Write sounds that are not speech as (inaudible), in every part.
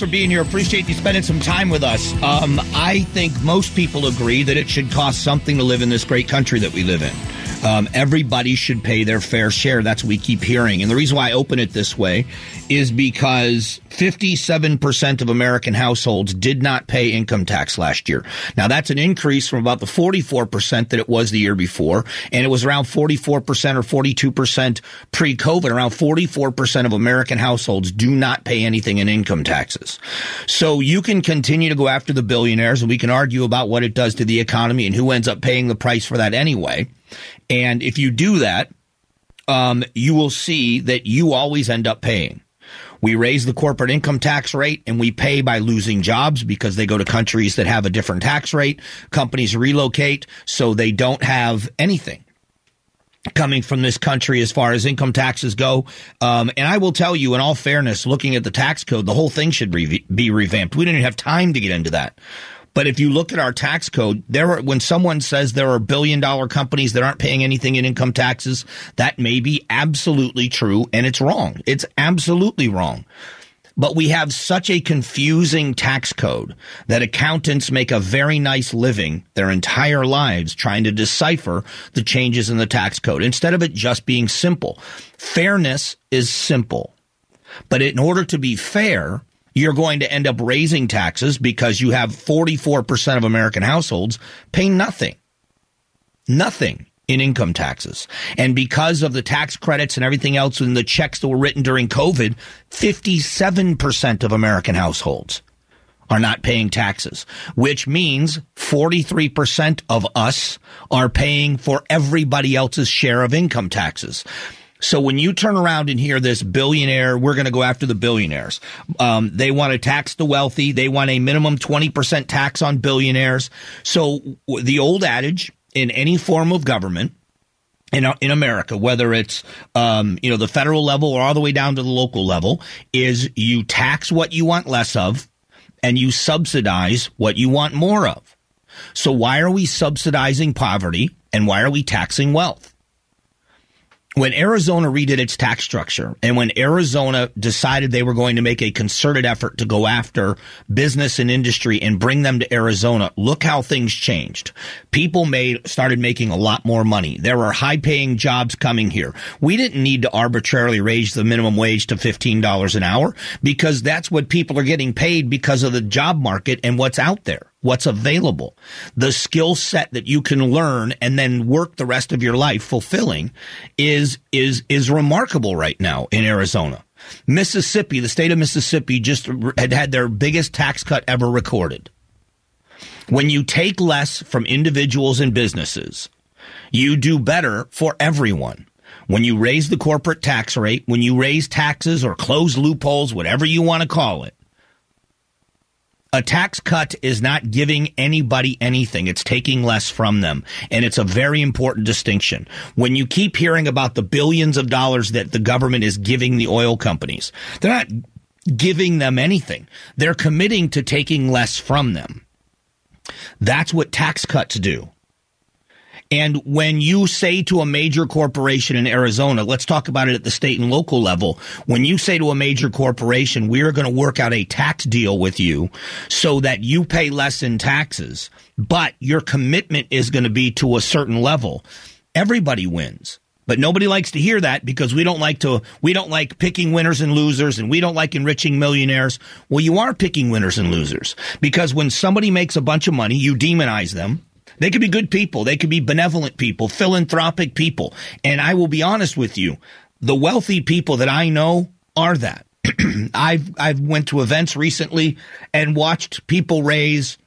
for being here. Appreciate you spending some time with us. Um, I think most people agree that it should cost something to live in this great country that we live in. Um, everybody should pay their fair share. That's what we keep hearing. And the reason why I open it this way is because 57% of American households did not pay income tax last year. Now that's an increase from about the 44% that it was the year before. And it was around 44% or 42% pre-COVID. Around 44% of American households do not pay anything in income taxes. So you can continue to go after the billionaires and we can argue about what it does to the economy and who ends up paying the price for that anyway. And if you do that, um, you will see that you always end up paying. We raise the corporate income tax rate and we pay by losing jobs because they go to countries that have a different tax rate. Companies relocate so they don't have anything coming from this country as far as income taxes go. Um, and I will tell you, in all fairness, looking at the tax code, the whole thing should re- be revamped. We didn't have time to get into that. But if you look at our tax code, there are, when someone says there are billion dollar companies that aren't paying anything in income taxes, that may be absolutely true and it's wrong. It's absolutely wrong. But we have such a confusing tax code that accountants make a very nice living their entire lives trying to decipher the changes in the tax code instead of it just being simple. Fairness is simple. But in order to be fair, you're going to end up raising taxes because you have 44% of American households pay nothing. Nothing in income taxes. And because of the tax credits and everything else and the checks that were written during COVID, 57% of American households are not paying taxes, which means 43% of us are paying for everybody else's share of income taxes. So when you turn around and hear this billionaire, we're going to go after the billionaires. Um, they want to tax the wealthy. They want a minimum 20% tax on billionaires. So the old adage in any form of government, in, in America, whether it's, um, you know, the federal level or all the way down to the local level, is you tax what you want less of and you subsidize what you want more of. So why are we subsidizing poverty and why are we taxing wealth? When Arizona redid its tax structure and when Arizona decided they were going to make a concerted effort to go after business and industry and bring them to Arizona, look how things changed. People made, started making a lot more money. There are high paying jobs coming here. We didn't need to arbitrarily raise the minimum wage to $15 an hour because that's what people are getting paid because of the job market and what's out there what's available, the skill set that you can learn and then work the rest of your life fulfilling is, is, is remarkable right now in Arizona. Mississippi, the state of Mississippi just had had their biggest tax cut ever recorded. When you take less from individuals and businesses, you do better for everyone. When you raise the corporate tax rate, when you raise taxes or close loopholes, whatever you want to call it, a tax cut is not giving anybody anything. It's taking less from them. And it's a very important distinction. When you keep hearing about the billions of dollars that the government is giving the oil companies, they're not giving them anything. They're committing to taking less from them. That's what tax cuts do. And when you say to a major corporation in Arizona, let's talk about it at the state and local level. When you say to a major corporation, we are going to work out a tax deal with you so that you pay less in taxes, but your commitment is going to be to a certain level, everybody wins. But nobody likes to hear that because we don't like to, we don't like picking winners and losers and we don't like enriching millionaires. Well, you are picking winners and losers because when somebody makes a bunch of money, you demonize them they could be good people. They could be benevolent people, philanthropic people. And I will be honest with you. The wealthy people that I know are that. (clears throat) I've, I've went to events recently and watched people raise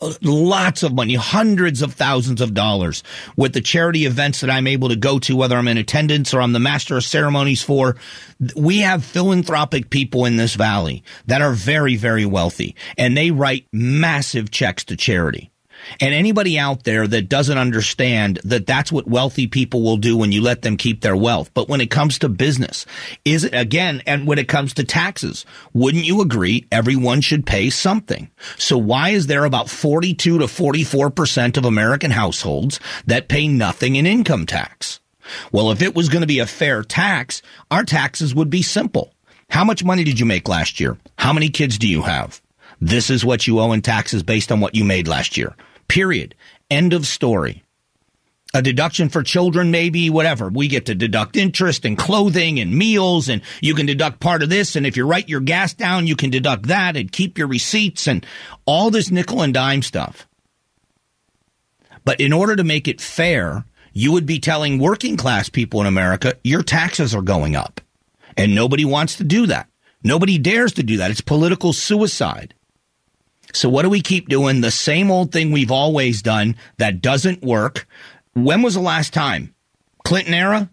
uh, lots of money, hundreds of thousands of dollars with the charity events that I'm able to go to, whether I'm in attendance or I'm the master of ceremonies for. We have philanthropic people in this valley that are very, very wealthy and they write massive checks to charity. And anybody out there that doesn't understand that that's what wealthy people will do when you let them keep their wealth. But when it comes to business, is it again, and when it comes to taxes, wouldn't you agree everyone should pay something? So why is there about 42 to 44% of American households that pay nothing in income tax? Well, if it was going to be a fair tax, our taxes would be simple. How much money did you make last year? How many kids do you have? This is what you owe in taxes based on what you made last year. Period. End of story. A deduction for children, maybe, whatever. We get to deduct interest and clothing and meals, and you can deduct part of this. And if you write your gas down, you can deduct that and keep your receipts and all this nickel and dime stuff. But in order to make it fair, you would be telling working class people in America, your taxes are going up. And nobody wants to do that. Nobody dares to do that. It's political suicide. So what do we keep doing? The same old thing we've always done that doesn't work. When was the last time? Clinton era?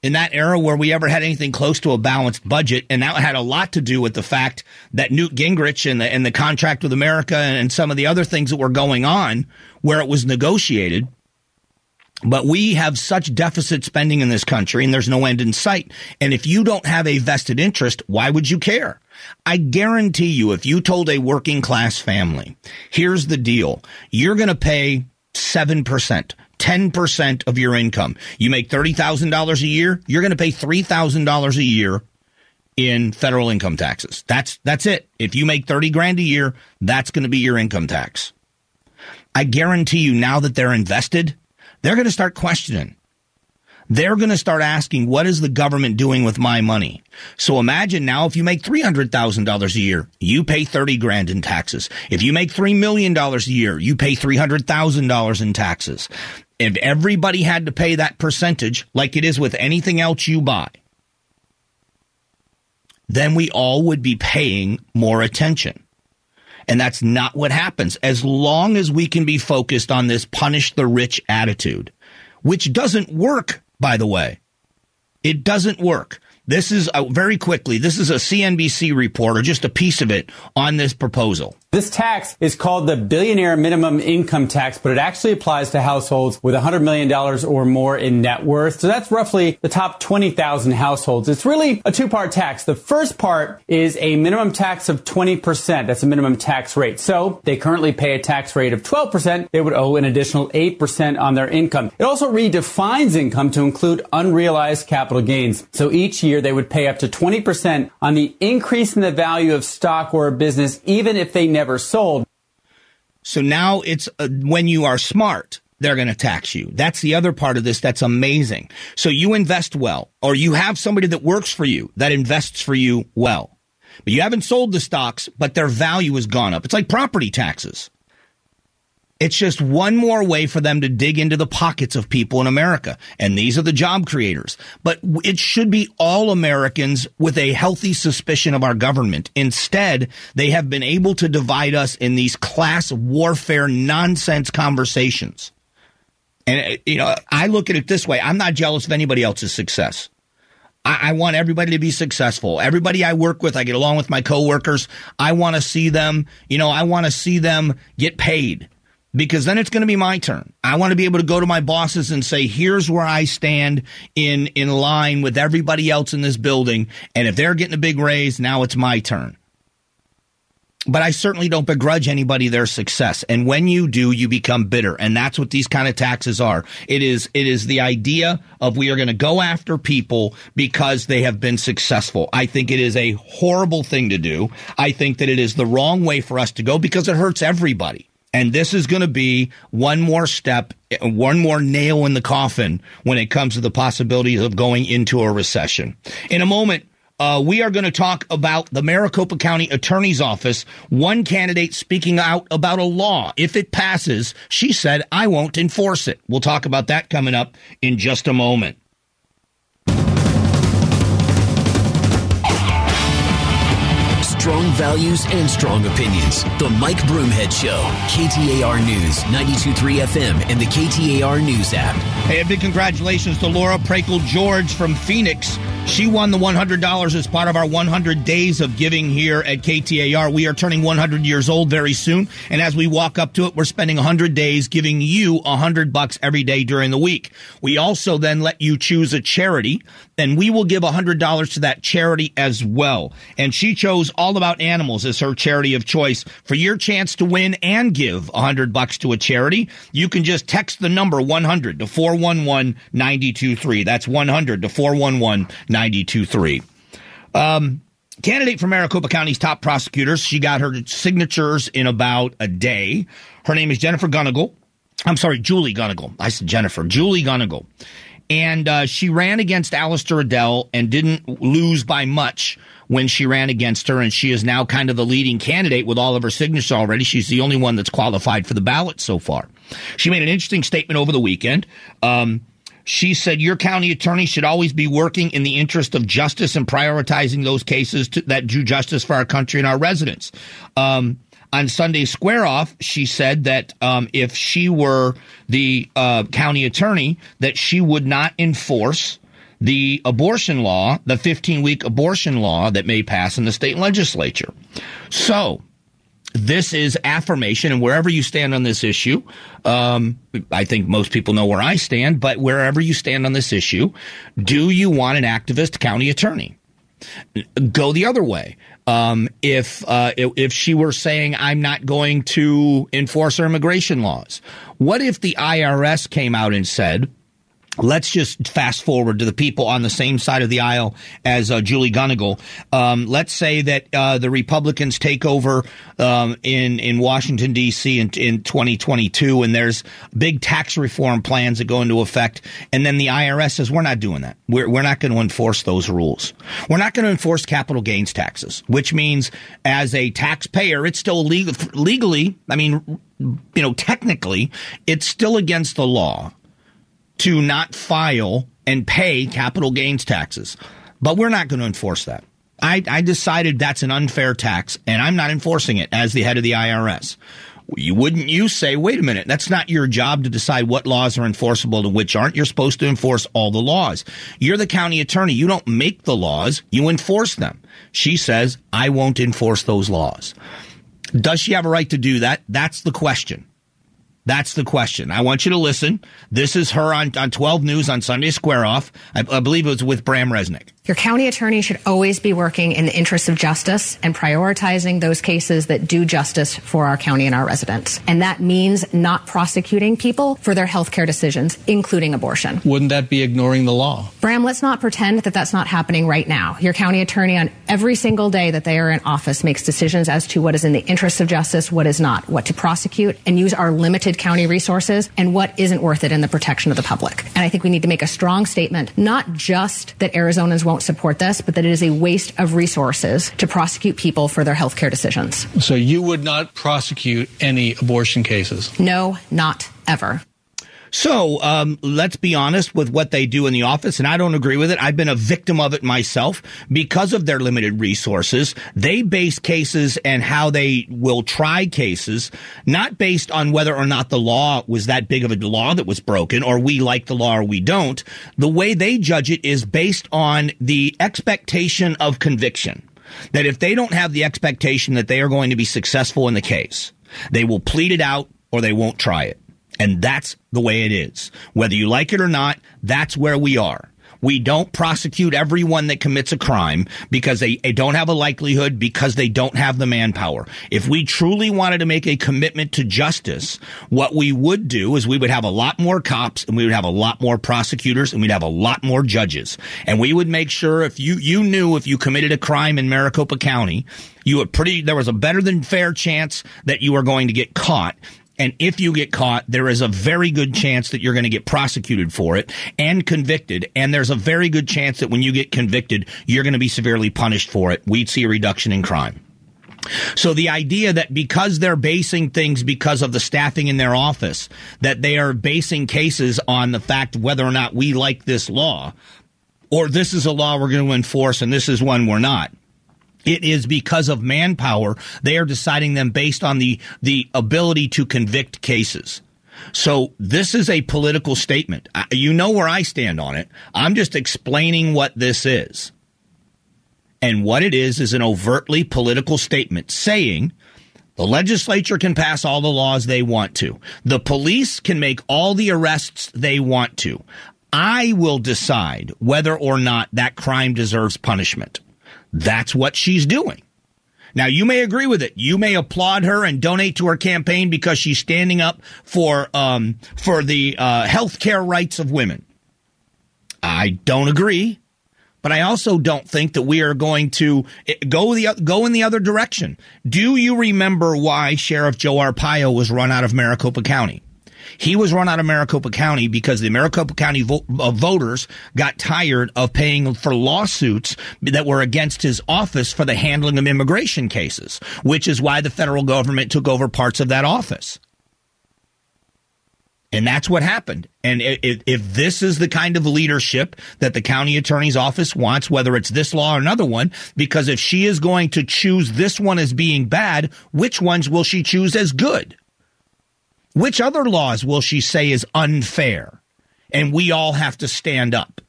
In that era where we ever had anything close to a balanced budget, and that had a lot to do with the fact that Newt Gingrich and the, and the contract with America and some of the other things that were going on where it was negotiated. But we have such deficit spending in this country and there's no end in sight. And if you don't have a vested interest, why would you care? I guarantee you, if you told a working class family, here's the deal, you're going to pay 7%. 10% of your income. You make $30,000 a year, you're going to pay $3,000 a year in federal income taxes. That's that's it. If you make 30 grand a year, that's going to be your income tax. I guarantee you now that they're invested, they're going to start questioning. They're going to start asking, what is the government doing with my money? So imagine now if you make $300,000 a year, you pay 30 grand in taxes. If you make $3 million a year, you pay $300,000 in taxes. If everybody had to pay that percentage, like it is with anything else you buy, then we all would be paying more attention. And that's not what happens. As long as we can be focused on this punish the rich attitude, which doesn't work, by the way. It doesn't work. This is a, very quickly. This is a CNBC report, or just a piece of it, on this proposal. This tax is called the billionaire minimum income tax, but it actually applies to households with $100 million or more in net worth. So that's roughly the top 20,000 households. It's really a two-part tax. The first part is a minimum tax of 20%. That's a minimum tax rate. So they currently pay a tax rate of 12%. They would owe an additional 8% on their income. It also redefines income to include unrealized capital gains. So each year they would pay up to 20% on the increase in the value of stock or a business, even if they never sold. So now it's uh, when you are smart, they're going to tax you. That's the other part of this that's amazing. So you invest well, or you have somebody that works for you that invests for you well. But you haven't sold the stocks, but their value has gone up. It's like property taxes. It's just one more way for them to dig into the pockets of people in America. And these are the job creators. But it should be all Americans with a healthy suspicion of our government. Instead, they have been able to divide us in these class warfare nonsense conversations. And, uh, you know, I look at it this way. I'm not jealous of anybody else's success. I, I, want everybody to be successful. Everybody I work with, I get along with my coworkers. I want to see them, you know, I want to see them get paid because then it's going to be my turn. I want to be able to go to my bosses and say, here's where I stand in, in line with everybody else in this building. And if they're getting a big raise, now it's my turn. But I certainly don't begrudge anybody their success. And when you do, you become bitter. And that's what these kind of taxes are. It is, it is the idea of we are going to go after people because they have been successful. I think it is a horrible thing to do. I think that it is the wrong way for us to go because it hurts everybody. And this is going to be one more step, one more nail in the coffin when it comes to the possibilities of going into a recession. In a moment, uh, we are going to talk about the Maricopa County Attorney's Office. One candidate speaking out about a law. If it passes, she said, I won't enforce it. We'll talk about that coming up in just a moment. Strong values and strong opinions. The Mike Broomhead Show. KTAR News, 92.3 FM, and the KTAR News app. Hey, a big congratulations to Laura Prakel George from Phoenix. She won the $100 as part of our 100 days of giving here at KTAR. We are turning 100 years old very soon. And as we walk up to it, we're spending 100 days giving you 100 bucks every day during the week. We also then let you choose a charity and we will give $100 to that charity as well. And she chose All About Animals as her charity of choice. For your chance to win and give 100 bucks to a charity, you can just text the number 100 to 411 923. That's 100 to 411 923. Um, candidate for Maricopa County's top prosecutors. She got her signatures in about a day. Her name is Jennifer Gunnigle. I'm sorry, Julie Gunnigle. I said Jennifer. Julie Gunnigle. And uh, she ran against Allister Adel and didn't lose by much when she ran against her. And she is now kind of the leading candidate with all of her signatures already. She's the only one that's qualified for the ballot so far. She made an interesting statement over the weekend. Um, she said your county attorney should always be working in the interest of justice and prioritizing those cases to, that do justice for our country and our residents. Um, on Sunday Square Off, she said that um, if she were the uh, county attorney, that she would not enforce the abortion law, the 15 week abortion law that may pass in the state legislature. So, this is affirmation, and wherever you stand on this issue, um, I think most people know where I stand, but wherever you stand on this issue, do you want an activist county attorney? Go the other way. Um, if uh, if she were saying I'm not going to enforce our immigration laws, what if the IRS came out and said Let's just fast forward to the people on the same side of the aisle as uh, Julie Gunnigle. Um, let's say that uh, the Republicans take over um, in in Washington D.C. in, in 2022, and there's big tax reform plans that go into effect, and then the IRS says we're not doing that. We're we're not going to enforce those rules. We're not going to enforce capital gains taxes, which means as a taxpayer, it's still legal legally. I mean, you know, technically, it's still against the law to not file and pay capital gains taxes. But we're not going to enforce that. I, I, decided that's an unfair tax, and I'm not enforcing it as the head of the IRS. You wouldn't you say, wait a minute, that's not your job to decide what laws are enforceable and which aren't. You're supposed to enforce all the laws. You're the county attorney. You don't make the laws, you enforce them. She says, I won't enforce those laws. Does she have a right to do that? That's the question. That's the question. I want you to listen. This is her on, on 12 News on Sunday Square Off. I, I believe it was with Brahm Resnik. Your county attorney should always be working in the interests of justice and prioritizing those cases that do justice for our county and our residents. And that means not prosecuting people for their health care decisions, including abortion. Wouldn't that be ignoring the law? Brahm, let's not pretend that that's not happening right now. Your county attorney on every single day that they are in office makes decisions as to what is in the interests of justice, what is not, what to prosecute and use our limited county resources and what isn't worth it in the protection of the public. And I think we need to make a strong statement, not just that Arizonans won't support this, but that it is a waste of resources to prosecute people for their health care decisions. So you would not prosecute any abortion cases? No, not ever. So um, let's be honest with what they do in the office, and I don't agree with it. I've been a victim of it myself because of their limited resources. They base cases and how they will try cases not based on whether or not the law was that big of a law that was broken, or we like the law or we don't. The way they judge it is based on the expectation of conviction. That if they don't have the expectation that they are going to be successful in the case, they will plead it out or they won't try it. And that's the way it is. Whether you like it or not, that's where we are. We don't prosecute everyone that commits a crime because they, they, don't have a likelihood because they don't have the manpower. If we truly wanted to make a commitment to justice, what we would do is we would have a lot more cops and we would have a lot more prosecutors and we'd have a lot more judges. And we would make sure if you, you knew if you committed a crime in Maricopa County, you would pretty, there was a better than fair chance that you were going to get caught and if you get caught, there is a very good chance that you're going to get prosecuted for it and convicted. And there's a very good chance that when you get convicted, you're going to be severely punished for it. We'd see a reduction in crime. So the idea that because they're basing things because of the staffing in their office, that they are basing cases on the fact whether or not we like this law, or this is a law we're going to enforce and this is one we're not. It is because of manpower. They are deciding them based on the, the ability to convict cases. So this is a political statement. You know where I stand on it. I'm just explaining what this is. And what it is is an overtly political statement saying the legislature can pass all the laws they want to. The police can make all the arrests they want to. I will decide whether or not that crime deserves punishment. That's what she's doing. Now, you may agree with it. You may applaud her and donate to her campaign because she's standing up for um, for the uh, health care rights of women. I don't agree, but I also don't think that we are going to eh, go the go in the other direction. Do you remember why Sheriff Joe Arpaio was run out of Maricopa County? He was run out of Maricopa County because the Maricopa County vo- uh, voters got tired of paying for lawsuits that were against his office for the handling of immigration cases, which is why the federal government took over parts of that office. And that's what happened. And if, if, this is the kind of leadership that the county attorney's office wants, whether it's this law or another one, because if she is going to choose this one as being bad, which ones will she choose as good? Which other laws will she say is unfair? And we all have to stand up.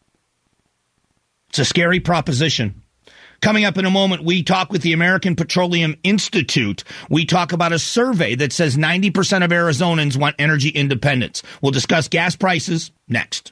It's a scary proposition. Coming up in a moment, we talk with the American Petroleum Institute. We talk about a survey that says 90% of Arizonans want energy independence. We'll discuss gas prices next.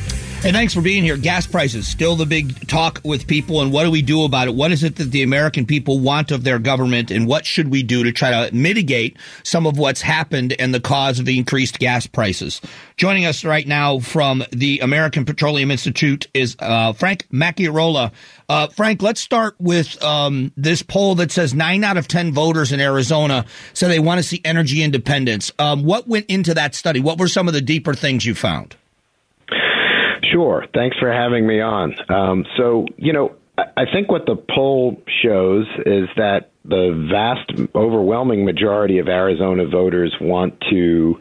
Hey, thanks for being here. Gas prices still the big talk with people, and what do we do about it? What is it that the American people want of their government, and what should we do to try to mitigate some of what's happened and the cause of the increased gas prices? Joining us right now from the American Petroleum Institute is uh, Frank Macchiarola. Uh, Frank, let's start with um, this poll that says nine out of ten voters in Arizona say they want to see energy independence. Um, what went into that study? What were some of the deeper things you found? Sure. Thanks for having me on. Um, so, you know, I think what the poll shows is that the vast, overwhelming majority of Arizona voters want to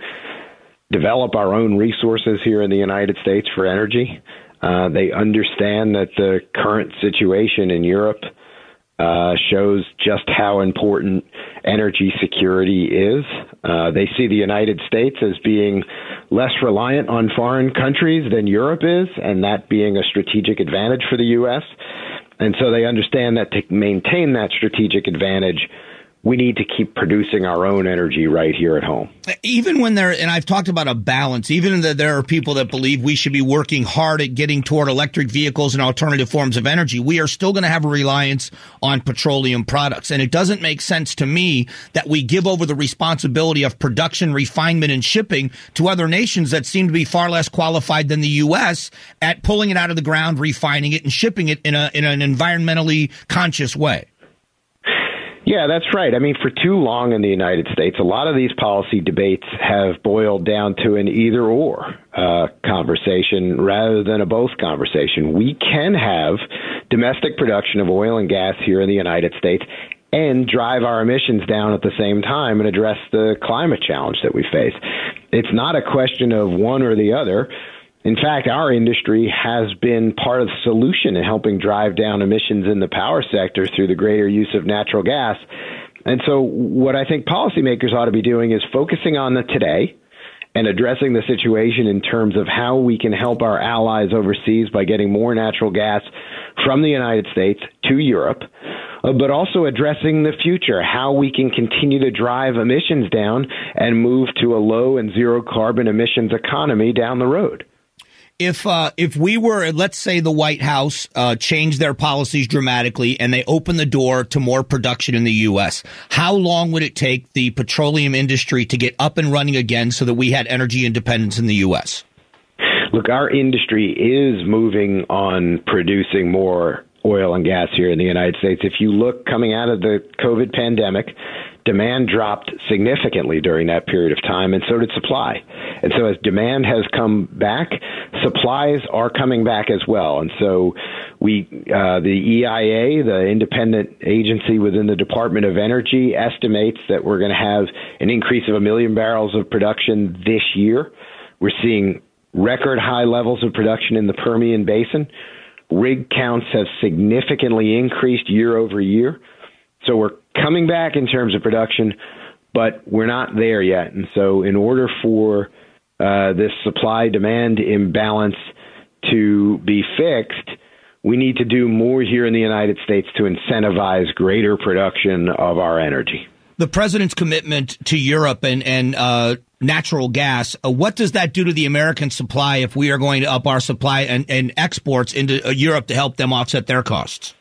develop our own resources here in the United States for energy. Uh, they understand that the current situation in Europe uh, shows just how important energy security is. Uh, they see the United States as being less reliant on foreign countries than Europe is, and that being a strategic advantage for the U.S. And so they understand that to maintain that strategic advantage, we need to keep producing our own energy right here at home. Even when there, and I've talked about a balance, even that there are people that believe we should be working hard at getting toward electric vehicles and alternative forms of energy, we are still going to have a reliance on petroleum products. And it doesn't make sense to me that we give over the responsibility of production, refinement, and shipping to other nations that seem to be far less qualified than the U.S. at pulling it out of the ground, refining it, and shipping it in, a, in an environmentally conscious way. Yeah, that's right. I mean, for too long in the United States, a lot of these policy debates have boiled down to an either or uh, conversation rather than a both conversation. We can have domestic production of oil and gas here in the United States and drive our emissions down at the same time and address the climate challenge that we face. It's not a question of one or the other. In fact, our industry has been part of the solution in helping drive down emissions in the power sector through the greater use of natural gas. And so, what I think policymakers ought to be doing is focusing on the today and addressing the situation in terms of how we can help our allies overseas by getting more natural gas from the United States to Europe, uh, but also addressing the future, how we can continue to drive emissions down and move to a low and zero carbon emissions economy down the road if uh, if we were, let's say, the White House uh, changed their policies dramatically and they open the door to more production in the U.S., how long would it take the petroleum industry to get up and running again so that we had energy independence in the U.S.? Look, our industry is moving on producing more oil and gas here in the United States. If you look coming out of the COVID pandemic, demand dropped significantly during that period of time, and so did supply. And so, as demand has come back, supplies are coming back as well. And so, we, uh, the EIA, the independent agency within the Department of Energy, estimates that we're going to have an increase of a million barrels of production this year. We're seeing record high levels of production in the Permian Basin. Rig counts have significantly increased year over year. So we're coming back in terms of production, but we're not there yet. And so, in order for uh, this supply demand imbalance to be fixed, we need to do more here in the United States to incentivize greater production of our energy. The president's commitment to Europe and and uh, natural gas. Uh, what does that do to the American supply if we are going to up our supply and, and exports into uh, Europe to help them offset their costs?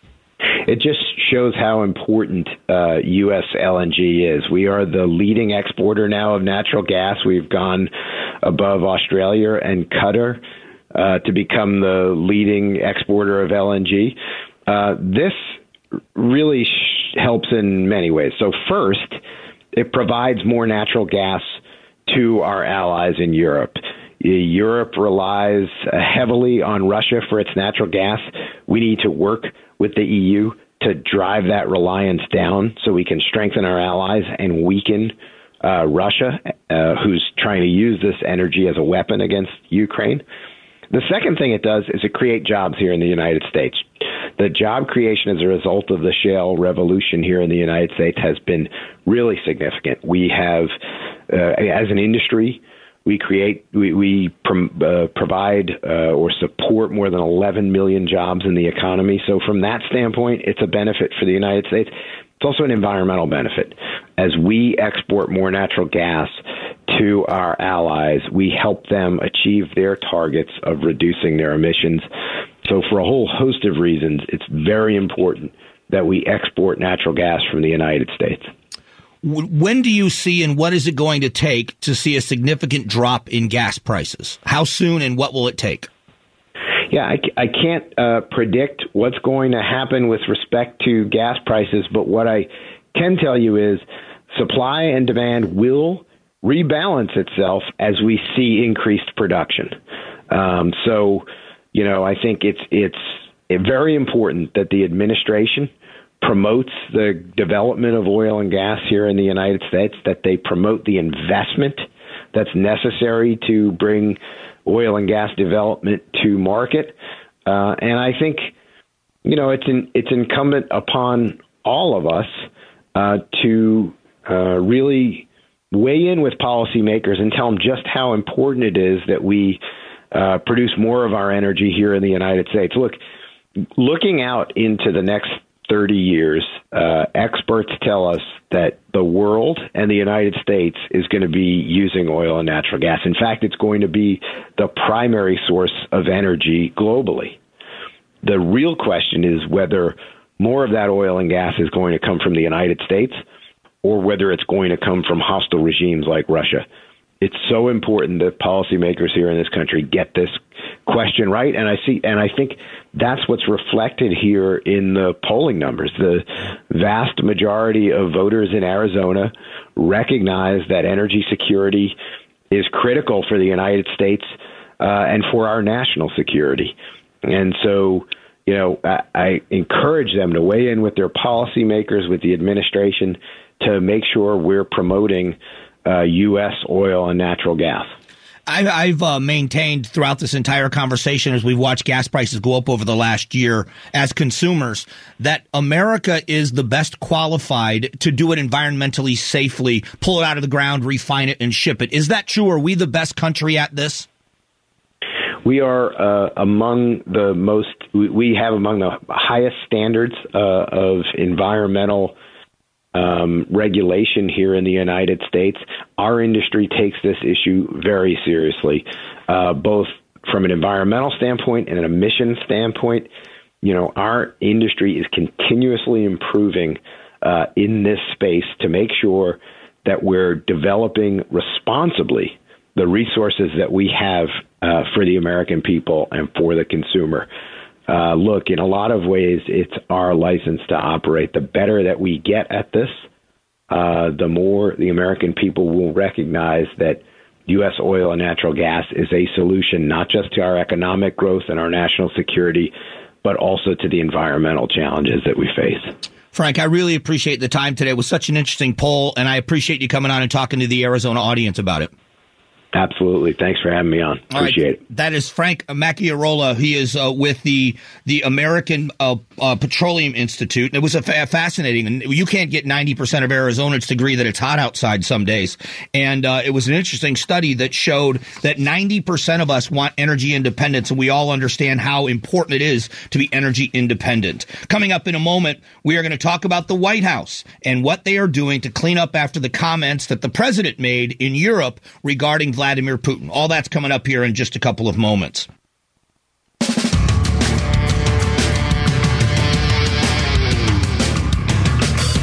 it just shows how important uh, U.S. LNG is. We are the leading exporter now of natural gas. We've gone above Australia and Qatar uh, to become the leading exporter of LNG. Uh, this really sh- helps in many ways. So, first, it provides more natural gas to our allies in Europe. Europe relies heavily on Russia for its natural gas. We need to work with the EU to drive that reliance down so we can strengthen our allies and weaken uh, Russia, uh, who's trying to use this energy as a weapon against Ukraine. The second thing it does is it create jobs here in the United States. The job creation as a result of the shale revolution here in the United States has been really significant. We have, uh, as an industry, we create, we, we uh, provide uh, or support more than 11 million jobs in the economy. So, from that standpoint, it's a benefit for the United States. It's also an environmental benefit. As we export more natural gas to our allies, we help them achieve their targets of reducing their emissions. So, for a whole host of reasons, it's very important that we export natural gas from the United States. When do you see and what is it going to take to see a significant drop in gas prices? How soon and what will it take? Yeah, I, I can't uh, predict what's going to happen with respect to gas prices, but what I can tell you is supply and demand will rebalance itself as we see increased production. Um, so, you know, I think it's it's very important that the administration promotes the development of oil and gas here in the United States, that they promote the investment that's necessary to bring oil and gas development to market. Uh, and I think, you know, it's in, it's incumbent upon all of us uh, to uh, really weigh in with policymakers and tell them just how important it is that we uh, produce more of our energy here in the United States. Look, looking out into the next 30 years, uh, experts tell us that the world and the United States is going to be using oil and natural gas. In fact, it's going to be the primary source of energy globally. The real question is whether more of that oil and gas is going to come from the United States or whether it's going to come from hostile regimes like Russia. It's so important that policymakers here in this country get this question right, and I see, and I think that's what's reflected here in the polling numbers. The vast majority of voters in Arizona recognize that energy security is critical for the United States uh, and for our national security. And so, you know, I, I encourage them to weigh in with their policymakers, with the administration, to make sure we're promoting uh, U.S. oil and natural gas. I, have uh, maintained throughout this entire conversation as we've watched gas prices go up over the last year as consumers that America is the best qualified to do it environmentally safely, pull it out of the ground, refine it, and ship it. Is that true? Are we the best country at this? We are uh, among the most, we have among the highest standards uh, of environmental um, regulation here in the United States. Our industry takes this issue very seriously, uh, both from an environmental standpoint and an emission standpoint. You know, our industry is continuously improving uh, in this space to make sure that we're developing responsibly the resources that we have uh, for the American people and for the consumer uh, look, in a lot of ways, it's our license to operate. The better that we get at this, uh, the more the American people will recognize that U.S. oil and natural gas is a solution not just to our economic growth and our national security, but also to the environmental challenges that we face. Frank, I really appreciate the time today. It was such an interesting poll, and I appreciate you coming on and talking to the Arizona audience about it. Absolutely. Thanks for having me on. Appreciate right. it. That is Frank Macchiarola. He is uh, with the the American uh, uh, Petroleum Institute. It was a fa- fascinating. And you can't get ninety percent of Arizonans to agree that it's hot outside some days. And uh, it was an interesting study that showed that ninety percent of us want energy independence, and we all understand how important it is to be energy independent. Coming up in a moment, we are going to talk about the White House and what they are doing to clean up after the comments that the president made in Europe regarding Vladimir Putin. All that's coming up here in just a couple of moments.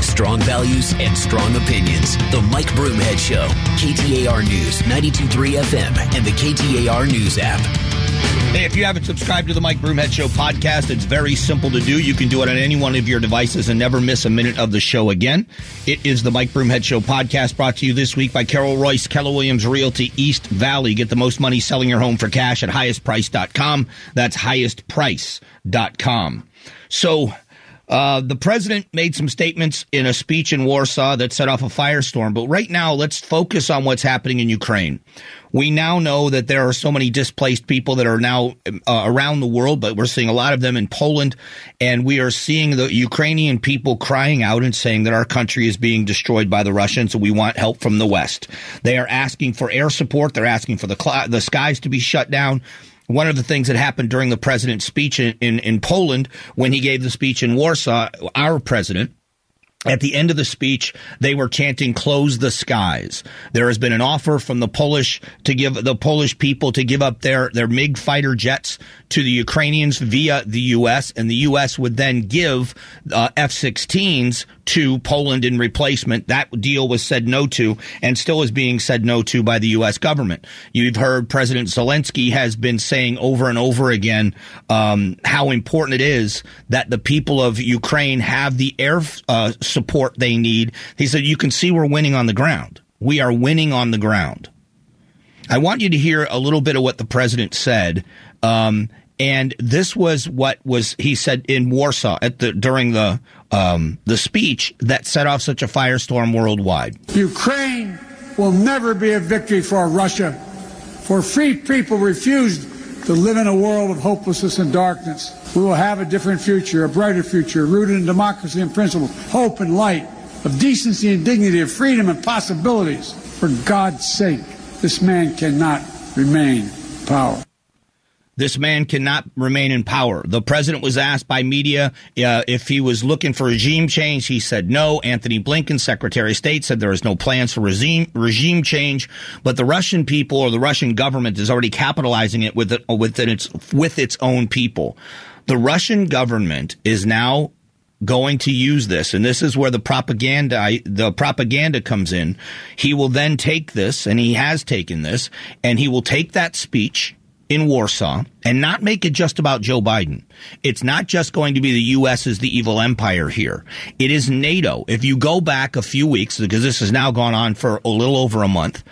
Strong values and strong opinions. The Mike Broomhead Show. KTAR News, 92.3 FM, and the KTAR News app. Hey, if you haven't subscribed to the Mike Broomhead Show podcast, it's very simple to do. You can do it on any one of your devices and never miss a minute of the show again. It is the Mike Broomhead Show podcast brought to you this week by Carol Royse, Keller Williams Realty East Valley. Get the most money selling your home for cash at highestprice.com. That's highestprice.com. So, uh, the president made some statements in a speech in Warsaw that set off a firestorm. But right now, let's focus on what's happening in Ukraine. We now know that there are so many displaced people that are now uh, around the world, but we're seeing a lot of them in Poland. And we are seeing the Ukrainian people crying out and saying that our country is being destroyed by the Russians and we want help from the West. They are asking for air support. They're asking for the, cl- the skies to be shut down one of the things that happened during the president's speech in, in, in Poland when he gave the speech in Warsaw, our president, at the end of the speech, they were chanting "Close the skies." There has been an offer from the Polish to give the Polish people to give up their their MiG fighter jets to the Ukrainians via the U.S., and the U.S. would then give uh, F-16s to Poland in replacement. That deal was said no to, and still is being said no to by the U.S. government. You've heard President Zelensky has been saying over and over again um, how important it is that the people of Ukraine have the air uh, support they need. He said, "You can see we're winning on the ground. We are winning on the ground." I want you to hear a little bit of what the president said. Um, and this was what was he said in Warsaw at the during the um, the speech that set off such a firestorm worldwide. Ukraine will never be a victory for Russia, for free people refused to live in a world of hopelessness and darkness. We will have a different future, a brighter future, rooted in democracy and principle, hope and light, of decency and dignity, of freedom and possibilities. For God's sake, this man cannot remain power. This man cannot remain in power. The president was asked by media uh, if he was looking for regime change. He said no. Antony Blinken, Secretary of State, said there is no plans for regime regime change. But the Russian people or the Russian government is already capitalizing it with it, within its with its own people. The Russian government is now going to use this and this is where the propaganda the propaganda comes in he will then take this and he has taken this and he will take that speech in Warsaw and not make it just about Joe Biden. It's not just going to be the U.S. as the evil empire here. It is NATO. If you go back a few weeks, because this has now gone on for a little over a month,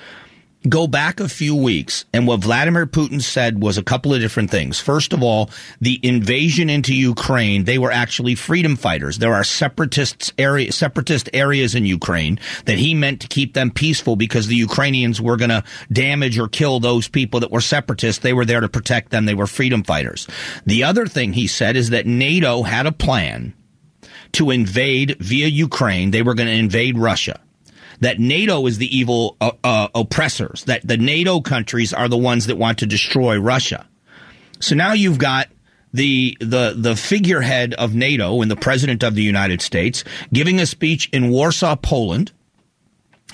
go back a few weeks, and what Vladimir Putin said was a couple of different things. First of all, the invasion into Ukraine, they were actually freedom fighters. There are separatists area, separatist areas in Ukraine that he meant to keep them peaceful because the Ukrainians were going to damage or kill those people that were separatists. They were there to protect them. They were freedom fighters. The other thing he said is that NATO had a plan to invade via Ukraine. They were going to invade Russia that NATO is the evil uh, uh, oppressors, that the NATO countries are the ones that want to destroy Russia. So now you've got the the the figurehead of NATO and the president of the United States giving a speech in Warsaw, Poland,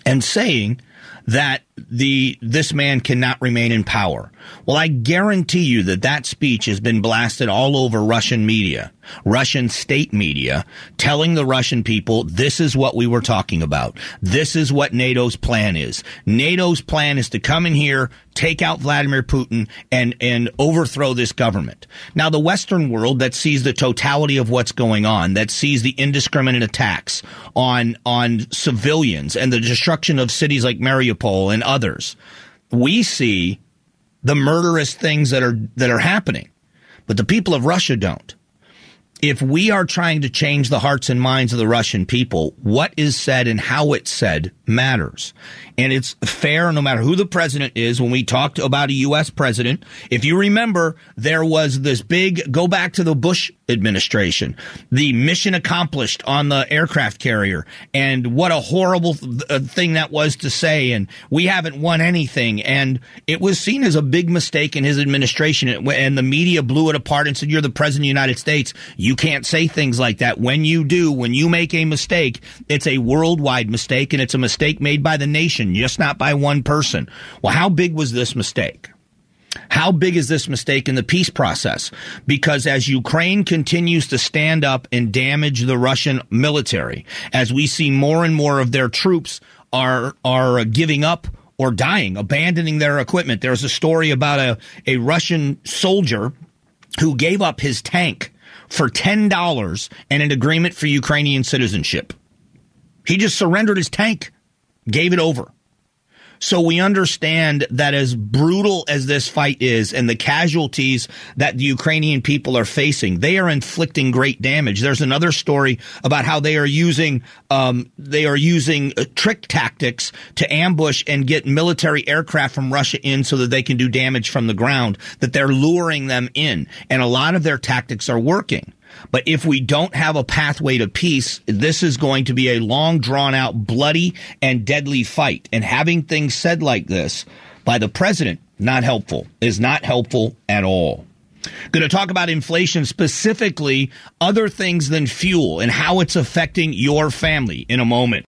and saying that the this man cannot remain in power. Well, I guarantee you that that speech has been blasted all over Russian media, Russian state media, telling the Russian people this is what we were talking about. This is what NATO's plan is. NATO's plan is to come in here, take out Vladimir Putin and and overthrow this government. Now, the Western world that sees the totality of what's going on, that sees the indiscriminate attacks on on civilians and the destruction of cities like Mariupol and others. We see the murderous things that are that are happening, but the people of Russia don't. If we are trying to change the hearts and minds of the Russian people, what is said and how it's said matters. And it's fair no matter who the president is. When we talked about a U.S. president, if you remember, there was this big go back to the Bush administration, the mission accomplished on the aircraft carrier, and what a horrible th- uh, thing that was to say. And we haven't won anything. And it was seen as a big mistake in his administration. And the media blew it apart and said, You're the president of the United States. You can't say things like that. When you do, when you make a mistake, it's a worldwide mistake and it's a mistake made by the just not by one person. Well, how big was this mistake? How big is this mistake in the peace process? Because as Ukraine continues to stand up and damage the Russian military, as we see more and more of their troops are are giving up or dying, abandoning their equipment. There's a story about a, a Russian soldier who gave up his tank for $10 and an agreement for Ukrainian citizenship. He just surrendered his tank, gave it over. So we understand that as brutal as this fight is and the casualties that the Ukrainian people are facing, they are inflicting great damage. There's another story about how they are using, um, they are using uh, trick tactics to ambush and get military aircraft from Russia in so that they can do damage from the ground, that they're luring them in. And a lot of their tactics are working. But if we don't have a pathway to peace, this is going to be a long, drawn out, bloody, and deadly fight. And having things said like this by the president, not helpful, is not helpful at all. Going to talk about inflation specifically, other things than fuel, and how it's affecting your family in a moment.